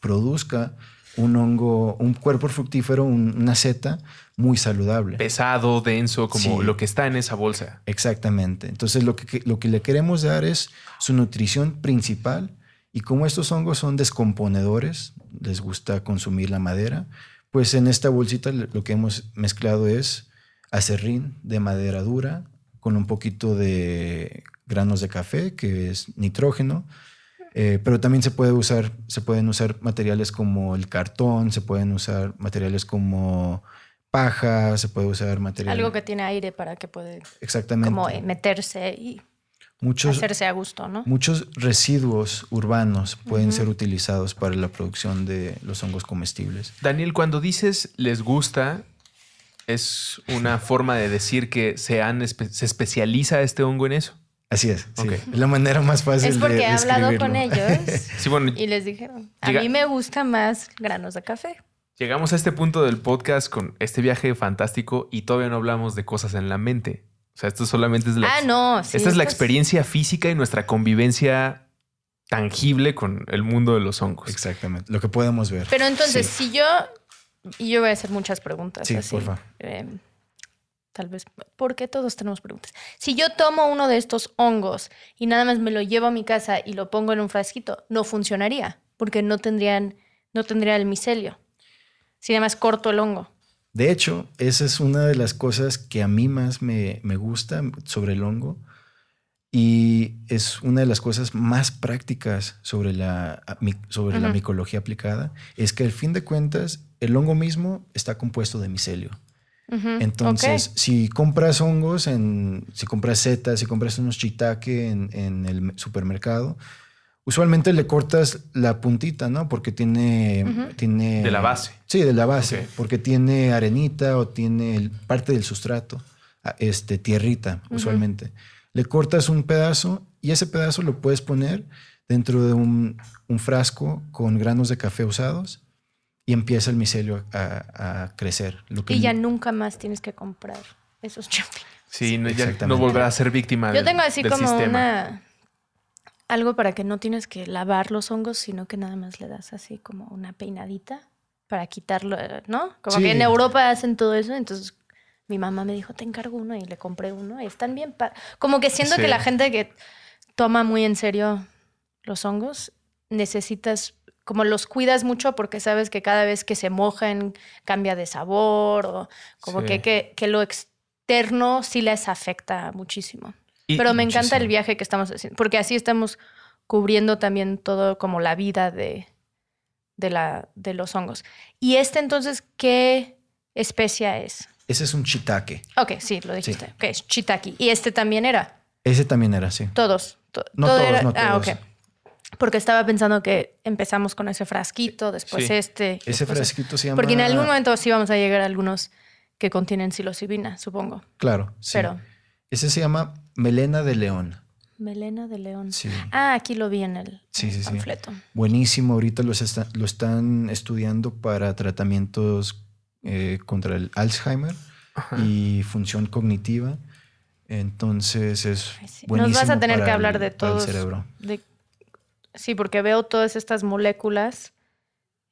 produzca un hongo, un cuerpo fructífero, una seta muy saludable. Pesado, denso, como lo que está en esa bolsa. Exactamente. Entonces lo que, lo que le queremos dar es su nutrición principal y como estos hongos son descomponedores, les gusta consumir la madera, pues en esta bolsita lo que hemos mezclado es acerrín de madera dura con un poquito de granos de café, que es nitrógeno, eh, pero también se puede usar, se pueden usar materiales como el cartón, se pueden usar materiales como paja, se puede usar material. Algo que tiene aire para que puede Exactamente. como meterse y muchos, hacerse a gusto, ¿no? Muchos residuos urbanos pueden ser utilizados para la producción de los hongos comestibles. Daniel, cuando dices les gusta, es una forma de decir que se, han, se especializa este hongo en eso. Así es. Sí. Es la manera más fácil de Es porque he hablado con ellos y les dijeron, a mí me gusta más granos de café. Llegamos a este punto del podcast con este viaje fantástico y todavía no hablamos de cosas en la mente. O sea, esto solamente es la... Ah, no. esta es la experiencia física y nuestra convivencia tangible con el mundo de los hongos. Exactamente, lo que podemos ver. Pero entonces, si yo, y yo voy a hacer muchas preguntas. Sí, así, porfa. eh, tal vez, porque todos tenemos preguntas. Si yo tomo uno de estos hongos y nada más me lo llevo a mi casa y lo pongo en un frasquito, no funcionaría, porque no tendrían, no tendría el micelio. Si nada más corto el hongo. De hecho, esa es una de las cosas que a mí más me, me gusta sobre el hongo y es una de las cosas más prácticas sobre, la, sobre la micología aplicada, es que al fin de cuentas el hongo mismo está compuesto de micelio. Entonces, si compras hongos, en, si compras setas, si compras unos shiitake en, en el supermercado, usualmente le cortas la puntita, ¿no? Porque tiene... Tiene De la base. Sí, de la base. Porque tiene arenita o tiene parte del sustrato, a- este, tierrita, usualmente. Le cortas un pedazo y ese pedazo lo puedes poner dentro de un, un frasco con granos de café usados y empieza el micelio a, a crecer. Lo que Y ya nunca más tienes que comprar esos champiñones. Sí, no, ya no Exactamente. volverá a ser víctima Yo del- tengo así del como sistema. una algo para que no tienes que lavar los hongos, sino que nada más le das así como una peinadita para quitarlo, ¿no? Como Sí. que en Europa hacen todo eso, entonces mi mamá me dijo, te encargo uno y le compré uno y están bien. pa-". Como que siento Sí. que la gente que toma muy en serio los hongos, necesitas, como los cuidas mucho porque sabes que cada vez que se mojan cambia de sabor o como Sí. que, que, que lo externo sí les afecta muchísimo. Y- Pero me encanta el viaje que estamos haciendo, porque así estamos cubriendo también todo como la vida de, de, la, de los hongos. ¿Y este entonces qué especie es? Ese es un shiitake. Ok, sí, lo dijiste. Ok, es shiitake. ¿Y este también era? Ese también era así. Todos. to- No todo todos, era- no Ah, todos. ok. Porque estaba pensando que empezamos con ese frasquito, después Sí. este. Ese después este. frasquito se llama... Porque en algún momento sí vamos a llegar a algunos que contienen psilocibina, supongo. Claro, sí. Pero Ese se llama melena de león. melena de león. Sí. Ah, aquí lo vi en el, Sí, en el sí, sí. panfleto. Buenísimo. Ahorita los está- lo están estudiando para tratamientos eh, contra el Alzheimer Ajá. y función cognitiva. Entonces es buenísimo. Nos vas a tener para que el- hablar de para el todos. cerebro. de- sí, porque veo todas estas moléculas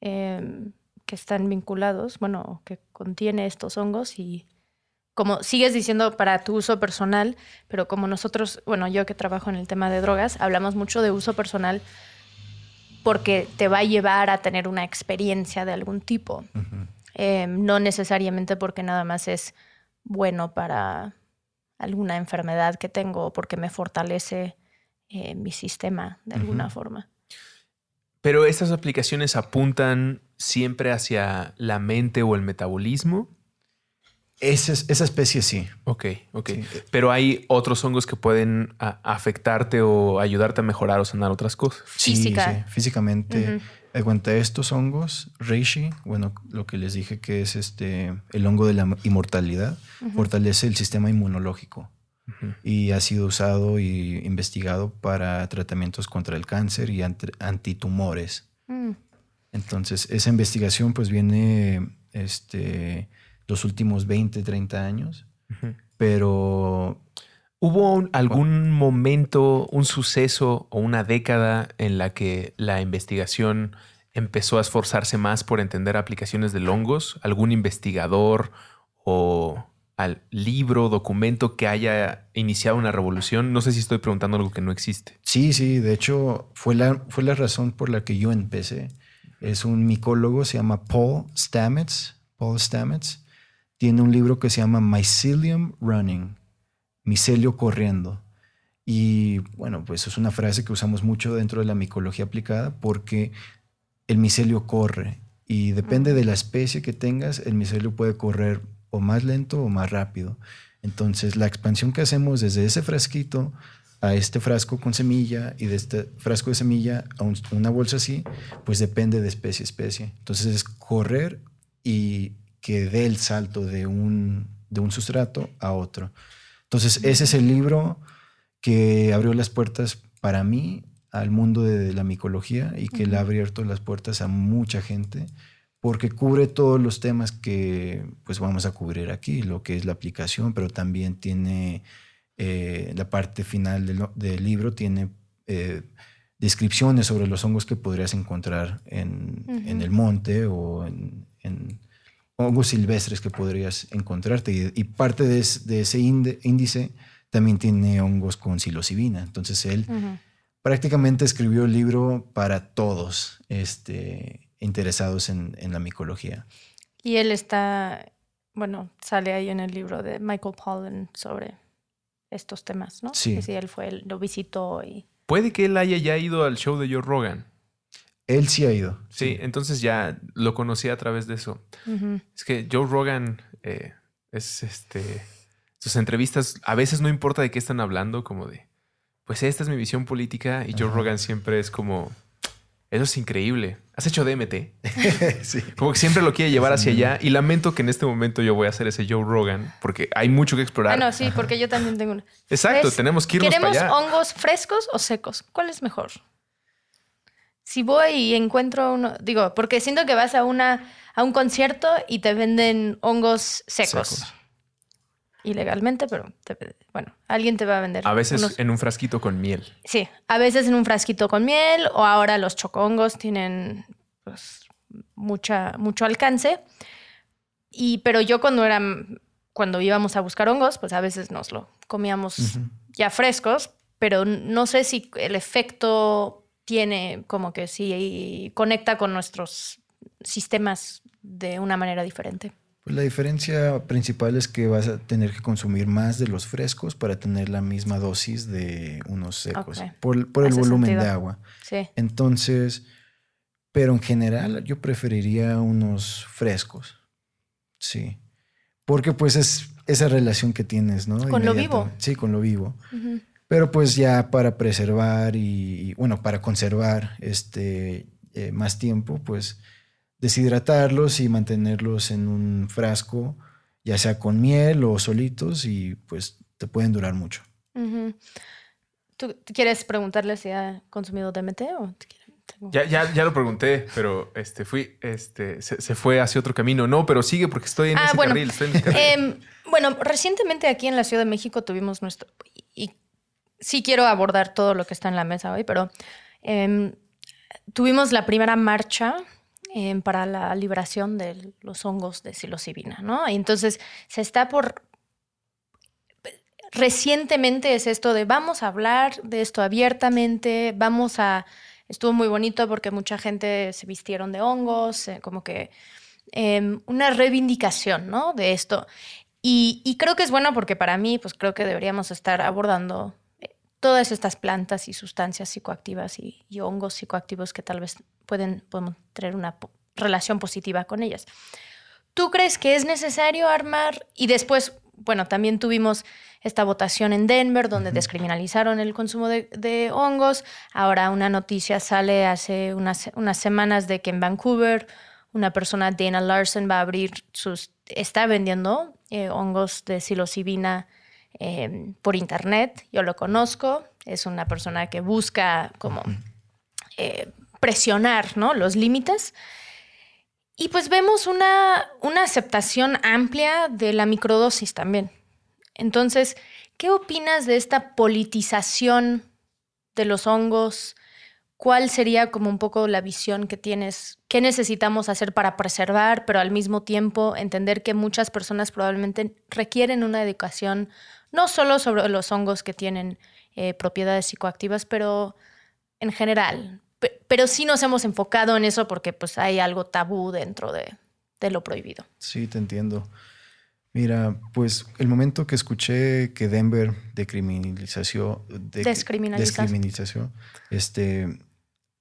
em, que están vinculados, bueno, que contiene estos hongos y como sigues diciendo para tu uso personal, pero como nosotros, bueno, yo que trabajo en el tema de drogas, hablamos mucho de uso personal porque te va a llevar a tener una experiencia de algún tipo. Eh, no necesariamente porque nada más es bueno para alguna enfermedad que tengo o porque me fortalece eh, mi sistema de alguna forma. Pero estas aplicaciones apuntan siempre hacia la mente o el metabolismo. Esa especie sí. Ok, ok. Sí. Pero hay otros hongos que pueden a- afectarte o ayudarte a mejorar o sanar otras cosas. Sí, Física. sí, físicamente. Ujú. Aguanta estos hongos, reishi, bueno, lo que les dije que es este el hongo de la inmortalidad, fortalece el sistema inmunológico y ha sido usado y investigado para tratamientos contra el cáncer y ant- antitumores. Mm. Entonces, esa investigación pues viene este, los últimos 20, 30 años, pero ¿Hubo un- algún momento, un suceso o una década en la que la investigación empezó a esforzarse más por entender aplicaciones de hongos? ¿Algún investigador o al libro, documento que haya iniciado una revolución? No sé si estoy preguntando algo que no existe. Sí, sí, de hecho fue la, fue la razón por la que yo empecé. Es un micólogo, se llama Paul Stamets. Paul Stamets tiene un libro que se llama Mycelium Running, micelio corriendo. Y bueno, pues es una frase que usamos mucho dentro de la micología aplicada porque el micelio corre y depende de la especie que tengas, el micelio puede correr o más lento o más rápido. Entonces, la expansión que hacemos desde ese frasquito a este frasco con semilla y de este frasco de semilla a un- una bolsa así, pues depende de especie a especie. Entonces, es correr y que dé el salto de un, de un sustrato a otro. Entonces, ese es el libro que abrió las puertas para mí al mundo de la micología y que le ha abierto las puertas a mucha gente porque cubre todos los temas que pues vamos a cubrir aquí, lo que es la aplicación, pero también tiene eh, la parte final del, del libro, tiene eh, descripciones sobre los hongos que podrías encontrar en, el monte o en, hongos silvestres que podrías encontrarte. Y, parte de, ese índice también tiene hongos con psilocibina. Entonces él prácticamente escribió el libro para todos este, interesados en, la micología. Y él está, bueno, sale ahí en el libro de Michael Pollan sobre estos temas, ¿no? Sí. sí, él fue, lo visitó y... Puede que él haya ya ido al show de Joe Rogan. Él sí ha ido. Sí, entonces ya lo conocí a través de eso. Es que Joe Rogan eh, es este. Sus entrevistas a veces no importa de qué están hablando, como de, pues esta es mi visión política y Joe Rogan siempre es como, eso es increíble. ¿Has hecho DMT? sí. Como que siempre lo quiere llevar hacia allá y lamento que en este momento yo voy a hacer ese Joe Rogan porque hay mucho que explorar. Ah, no, sí, porque yo también tengo una. Exacto, tenemos que irnos para allá. hongos frescos o secos? ¿Cuál es mejor? Si voy y encuentro uno, digo, porque siento que vas a una a un concierto y te venden hongos secos. Ilegalmente, pero bueno, alguien te va a vender. A veces en un frasquito con miel. Sí, a veces en un frasquito con miel o ahora los chocongos tienen pues, mucha, mucho alcance. Y, pero yo cuando era, cuando íbamos a buscar hongos, pues a veces nos lo comíamos ya frescos, pero no sé si el efecto tiene como que sí conecta con nuestros sistemas de una manera diferente. Pues la diferencia principal es que vas a tener que consumir más de los frescos para tener la misma dosis de unos secos, por, el volumen de agua. Sí. Entonces, pero en general yo preferiría unos frescos. Sí. Porque pues es esa relación que tienes, ¿no? Con lo vivo. Sí, con lo vivo. Pero pues ya para preservar y, bueno, para conservar este, eh, más tiempo, pues deshidratarlos y mantenerlos en un frasco, ya sea con miel o solitos, y pues te pueden durar mucho. ¿Tú quieres preguntarle si ha consumido DMT o ya, ya, ya, lo pregunté, pero este, fui, este, se, fue hacia otro camino. No, pero sigue porque estoy en ah, ese carril. Em, bueno, recientemente aquí en la Ciudad de México tuvimos nuestro, y sí quiero abordar todo lo que está en la mesa hoy, pero em, tuvimos la primera marcha em, para la liberación de los hongos de psilocibina, ¿no? Y entonces se está por... Recientemente es esto de vamos a hablar de esto abiertamente, vamos a... Estuvo muy bonito porque mucha gente se vistieron de hongos, eh, como que em, una reivindicación, ¿no? De esto. Y, y, creo que es bueno porque para mí, pues creo que deberíamos estar abordando todas estas plantas y sustancias psicoactivas y, hongos psicoactivos que tal vez pueden podemos tener una relación positiva con ellas. ¿Tú crees que es necesario armar? Y después, bueno, también tuvimos esta votación en Denver donde descriminalizaron el consumo de, hongos. Ahora una noticia sale hace unas, unas semanas de que en Vancouver una persona, Dana Larson, va a abrir sus, está vendiendo eh, hongos de psilocibina Em, por internet. Yo lo conozco, es una persona que busca como eh, presionar ¿no? los límites. Y pues vemos una, una aceptación amplia de la microdosis también. Entonces, ¿qué opinas de esta politización de los hongos? ¿Cuál sería como un poco la visión que tienes? ¿Qué necesitamos hacer para preservar, pero al mismo tiempo entender que muchas personas probablemente requieren una educación no solo sobre los hongos que tienen eh, propiedades psicoactivas, pero en general. pero sí nos hemos enfocado en eso porque pues hay algo tabú dentro de, lo prohibido. Sí, te entiendo. Mira, pues el momento que escuché que Denver decriminalización, de, descriminalización, este,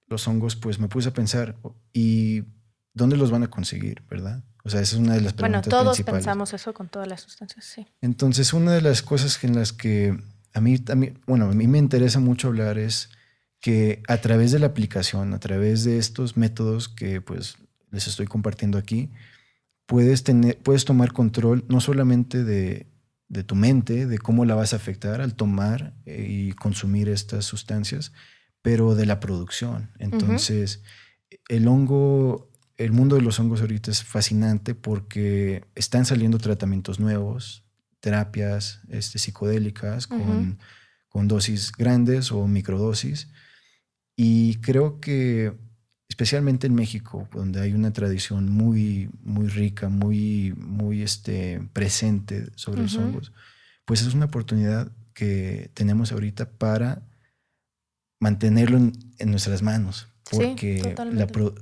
los hongos, pues me puse a pensar, ¿y dónde los van a conseguir, verdad? O sea, esa es una de las preguntas Bueno, todos pensamos eso con todas las sustancias, sí. Entonces, una de las cosas en las que a mí bueno, a mí me interesa mucho hablar es que a través de la aplicación, a través de estos métodos que pues les estoy compartiendo aquí, puedes, tener, puedes tomar control no solamente de, tu mente, de cómo la vas a afectar al tomar eh, y consumir estas sustancias, pero de la producción. Entonces, el hongo el mundo de los hongos ahorita es fascinante porque están saliendo tratamientos nuevos, terapias este, psicodélicas con, dosis grandes o microdosis. Y creo que especialmente en México, donde hay una tradición muy, muy rica, muy, muy este, presente sobre los hongos, pues es una oportunidad que tenemos ahorita para mantenerlo en, nuestras manos. Porque,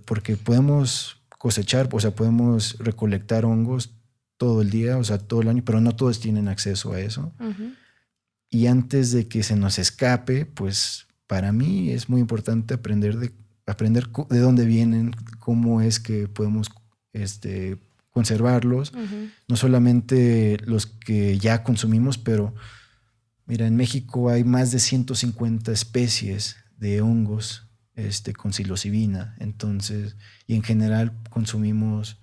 porque podemos cosechar, o sea, podemos recolectar hongos todo el día, o sea, todo el año, pero no todos tienen acceso a eso. Y antes de que se nos escape, pues para mí es muy importante aprender de aprender de dónde vienen, cómo es que podemos este, conservarlos, no solamente los que ya consumimos, pero mira, en México hay más de 150 especies de hongos este, con psilocibina, entonces, y en general consumimos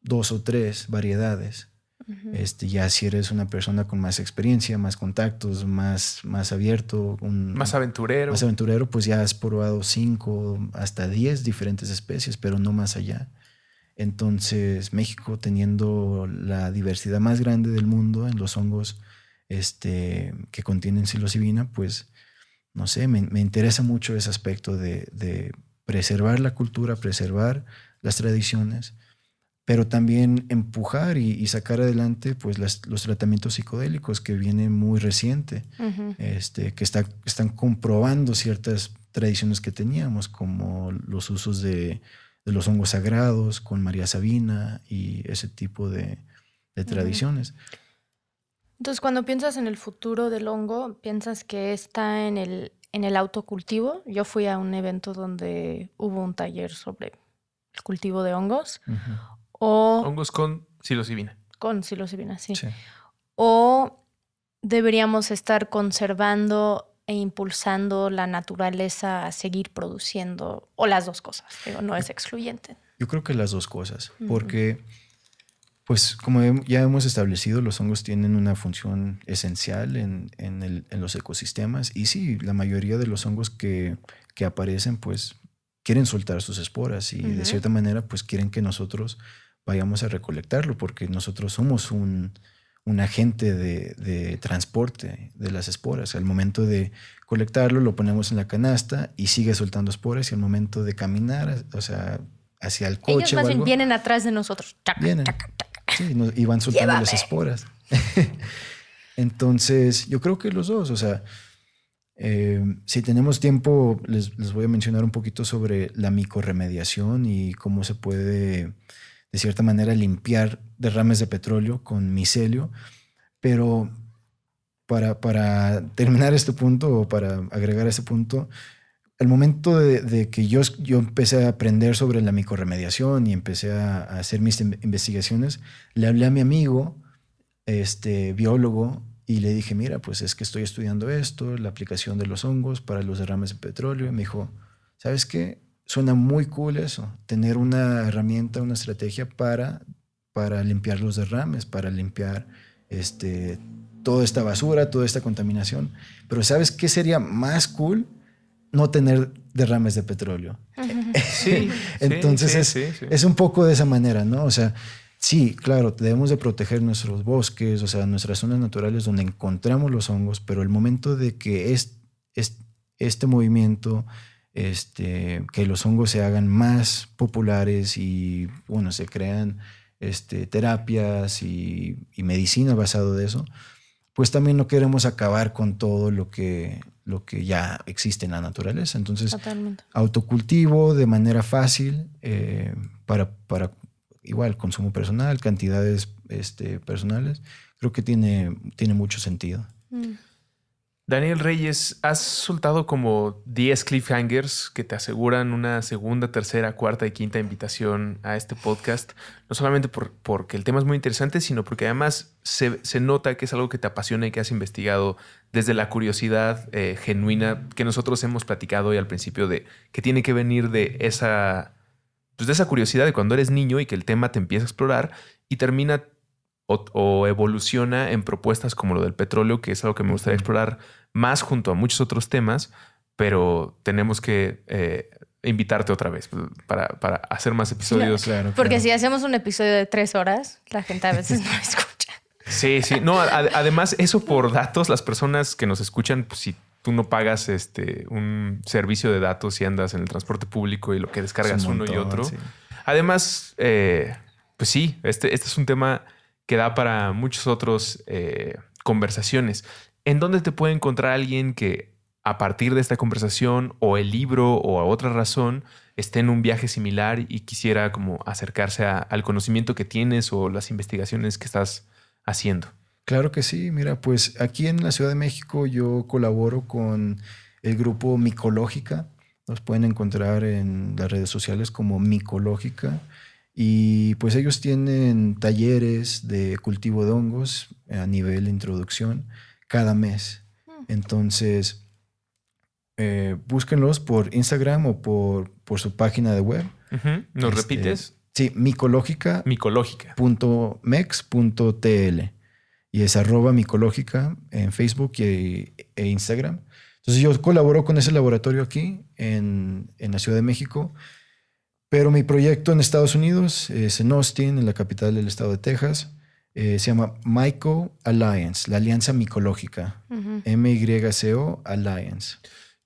dos o tres variedades este, ya si eres una persona con más experiencia, más contactos, más, más abierto, más aventurero. Más aventurero, pues ya has probado cinco hasta diez diferentes especies, pero no más allá. Entonces, México, teniendo la diversidad más grande del mundo en los hongos este, que contienen psilocibina, pues, no sé, me, me interesa mucho ese aspecto de, de preservar la cultura, preservar las tradiciones pero también empujar y, sacar adelante pues los tratamientos psicodélicos que vienen muy reciente, este, que está, están comprobando ciertas tradiciones que teníamos, como los usos de, los hongos sagrados con María Sabina y ese tipo de, tradiciones. Entonces, cuando piensas en el futuro del hongo, ¿piensas que está en el, en el autocultivo? Yo fui a un evento donde hubo un taller sobre el cultivo de hongos. O, Hongos con psilocibina. Con psilocibina, sí. O deberíamos estar conservando e impulsando la naturaleza a seguir produciendo, o las dos cosas, pero no es excluyente. Yo creo que las dos cosas, porque, pues como ya hemos establecido, los hongos tienen una función esencial en, en, los ecosistemas y sí, la mayoría de los hongos que, que aparecen, pues quieren soltar sus esporas y de cierta manera, pues quieren que nosotros vayamos a recolectarlo, porque nosotros somos un, agente de, transporte de las esporas. Al momento de colectarlo, lo ponemos en la canasta y sigue soltando esporas y al momento de caminar, o sea, hacia el coche. Ellos más bien vienen atrás de nosotros. vienen. Sí, y van soltando las esporas. Entonces, yo creo que los dos, o sea, eh, si tenemos tiempo, les, les, voy a mencionar un poquito sobre la micorremediación y cómo se puede de cierta manera limpiar derrames de petróleo con micelio, pero para, para terminar este punto o para agregar este punto, el momento de, que yo, yo empecé a aprender sobre la micorremediación y empecé a, hacer mis investigaciones, le hablé a mi amigo, este biólogo, y le dije, mira, pues es que estoy estudiando esto, la aplicación de los hongos para los derrames de petróleo. Y me dijo, ¿sabes qué? suena muy cool eso, tener una herramienta, una estrategia para, para limpiar los derrames, para limpiar este, toda esta basura, toda esta contaminación. Pero ¿sabes qué sería más cool? No tener derrames de petróleo. Sí, Entonces es, es, un poco de esa manera, ¿no? O sea, sí, claro, debemos de proteger nuestros bosques, o sea, nuestras zonas naturales donde encontramos los hongos, pero el momento de que es, es este movimiento este, que los hongos se hagan más populares y, bueno, se crean este, terapias y, medicina basado de eso, pues también no queremos acabar con todo lo que, lo que ya existe en la naturaleza. Entonces, autocultivo de manera fácil eh, para, para igual consumo personal, cantidades este, personales, creo que tiene, tiene mucho sentido. Mm. Daniel Reyes, has soltado como 10 cliffhangers que te aseguran una segunda, tercera, cuarta y quinta invitación a este podcast. No solamente por, porque el tema es muy interesante, sino porque además se, nota que es algo que te apasiona y que has investigado desde la curiosidad eh, genuina que nosotros hemos platicado hoy al principio de que tiene que venir de esa, pues de esa curiosidad de cuando eres niño y que el tema te empieza a explorar y termina o, evoluciona en propuestas como lo del petróleo, que es algo que me gustaría explorar más junto a muchos otros temas, pero tenemos que eh, invitarte otra vez para, hacer más episodios. Claro, Porque si hacemos un episodio de tres horas, la gente a veces no escucha. Sí, sí. No, además, eso por datos, las personas que nos escuchan, pues, si tú no pagas este, un servicio de datos si andas en el transporte público y lo que descargas uno y otro. Además, eh, pues sí, este, este es un tema que da para muchas otras eh, conversaciones. ¿En dónde te puede encontrar alguien que a partir de esta conversación o el libro o a otra razón esté en un viaje similar y quisiera como acercarse al conocimiento que tienes o las investigaciones que estás haciendo? Claro que sí, mira, pues aquí en la Ciudad de México yo colaboro con el grupo Micológica. Nos pueden encontrar en las redes sociales como Micológica. Y pues ellos tienen talleres de cultivo de hongos a nivel de introducción cada mes. Mm. Entonces, eh, búsquenlos por Instagram o por, por su página de web. ¿Nos este, repites? Sí, micológica. Micológica. Y es arroba micológica en Facebook y, e Instagram. Entonces yo colaboro con ese laboratorio aquí en, en, la Ciudad de México, pero mi proyecto en Estados Unidos es en Austin, en la capital del estado de Texas. Eh, se llama Myco Alliance, la Alianza Micológica. M-Y-C-O Alliance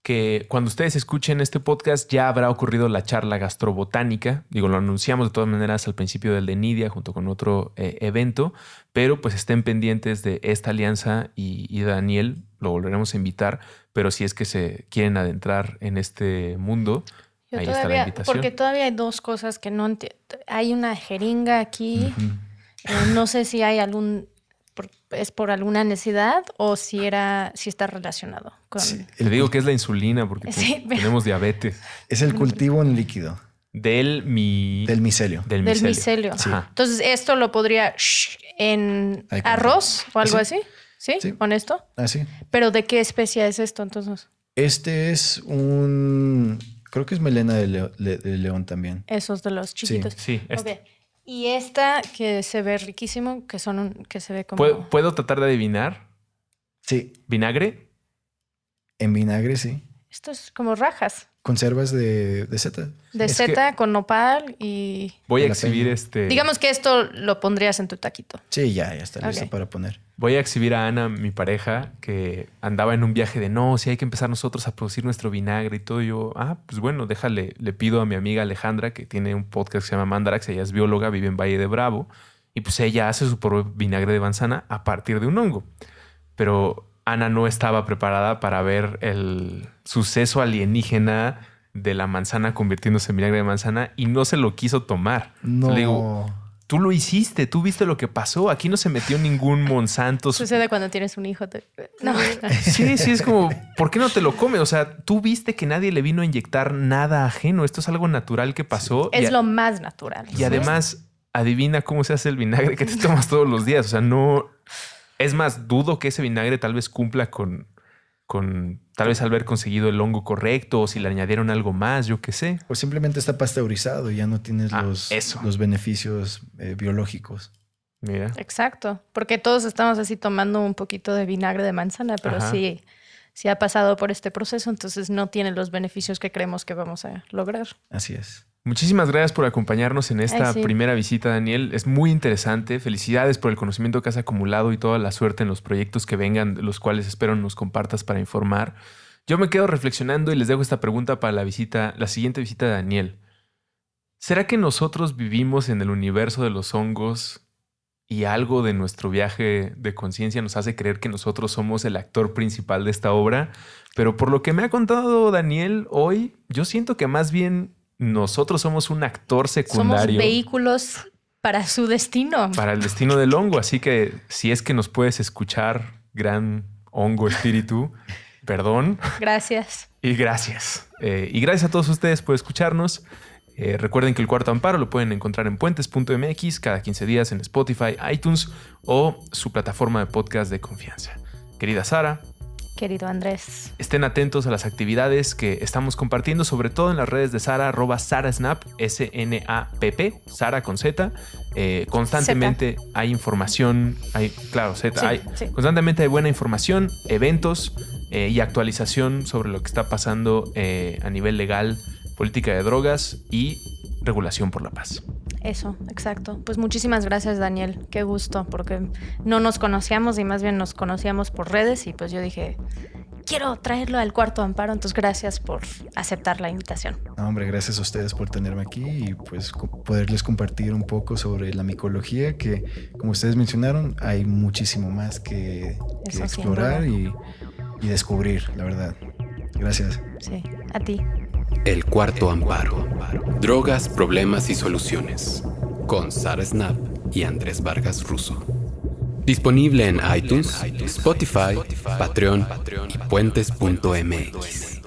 que cuando ustedes escuchen este podcast ya habrá ocurrido la charla gastrobotánica. Digo, lo anunciamos de todas maneras al principio del de Nidia junto con otro eh, evento, pero pues estén pendientes de esta alianza y, Daniel lo volveremos a invitar, pero si es que se quieren adentrar en este mundo, ahí está la invitación. Porque todavía hay dos cosas que no entiendo. Hay una jeringa aquí. Eh, no sé si hay algún es por alguna necesidad o si era si está relacionado con Le digo que es la insulina porque tenemos diabetes. Es el cultivo en líquido. Del mi del micelio. Del micelio. Entonces, esto lo podría en arroz o algo así. ¿Sí? ¿Con esto? Así. ¿Pero de qué especie es esto entonces? Este es un creo que es melena de, león también. Esos de los chiquitos. Sí, este. Y esta que se ve riquísimo, que son un, que se ve como. ¿Puedo, tratar de adivinar? Sí. ¿Vinagre? En vinagre, sí. Esto es como rajas. Conservas de, de seta. De seta con nopal y. Voy a exhibir este. Digamos que esto lo pondrías en tu taquito. Sí, ya, ya está listo para poner. Voy a exhibir a Ana, mi pareja, que andaba en un viaje de no, si hay que empezar nosotros a producir nuestro vinagre y todo. yo, ah, pues bueno, déjale, le pido a mi amiga Alejandra, que tiene un podcast que se llama Mandarax, ella es bióloga, vive en Valle de Bravo, y pues ella hace su propio vinagre de manzana a partir de un hongo. Pero Ana no estaba preparada para ver el suceso alienígena de la manzana convirtiéndose en vinagre de manzana y no se lo quiso tomar. No. Le digo, Tú lo hiciste, tú viste lo que pasó. Aquí no se metió ningún Monsanto. Sucede cuando tienes un hijo. No. Sí, sí, es como, ¿por qué no te lo come? O sea, tú viste que nadie le vino a inyectar nada ajeno. Esto es algo natural que pasó. Es lo más natural. Y además, adivina cómo se hace el vinagre que te tomas todos los días. O sea, no. Es más, dudo que ese vinagre tal vez cumpla con con tal vez haber conseguido el hongo correcto o si le añadieron algo más, yo qué sé. O simplemente está pasteurizado y ya no tienes ah, los, los, beneficios eh, biológicos. Mira. Exacto, porque todos estamos así tomando un poquito de vinagre de manzana, pero sí, sí ha pasado por este proceso, entonces no tiene los beneficios que creemos que vamos a lograr. Así es. Muchísimas gracias por acompañarnos en esta primera visita, Daniel. Es muy interesante. Felicidades por el conocimiento que has acumulado y toda la suerte en los proyectos que vengan, los cuales espero nos compartas para informar. Yo me quedo reflexionando y les dejo esta pregunta para la visita, la siguiente visita de Daniel. ¿Será que nosotros vivimos en el universo de los hongos y algo de nuestro viaje de conciencia nos hace creer que nosotros somos el actor principal de esta obra? Pero por lo que me ha contado Daniel hoy, yo siento que más bien nosotros somos un actor secundario. Somos vehículos para su destino. Para el destino del hongo. Así que si es que nos puedes escuchar, gran hongo espíritu, perdón. Gracias. Y gracias. Eh, y gracias a todos ustedes por escucharnos. Eh, recuerden que el cuarto amparo lo pueden encontrar en puentes.mx cada 15 días en Spotify, iTunes o su plataforma de podcast de confianza. Querida Sara, querido Andrés. Estén atentos a las actividades que estamos compartiendo, sobre todo en las redes de Sara, arroba Snap, S-N-A-P-P, Sara con Z. Eh, constantemente hay información, hay, claro, Z, hay, constantemente hay buena información, eventos eh, y actualización sobre lo que está pasando eh, a nivel legal, política de drogas y regulación por la paz. Eso, exacto. Pues muchísimas gracias, Daniel. Qué gusto, porque no nos conocíamos y más bien nos conocíamos por redes y pues yo dije, quiero traerlo al cuarto amparo. Entonces, gracias por aceptar la invitación. hombre, gracias a ustedes por tenerme aquí y pues poderles compartir un poco sobre la micología, que como ustedes mencionaron, hay muchísimo más que, explorar y, y descubrir, la verdad. Gracias. Sí, a ti. El cuarto amparo. Drogas, problemas y soluciones. Con Sara Snap y Andrés Vargas Russo. Disponible en iTunes, Spotify, Patreon y puentes.mx.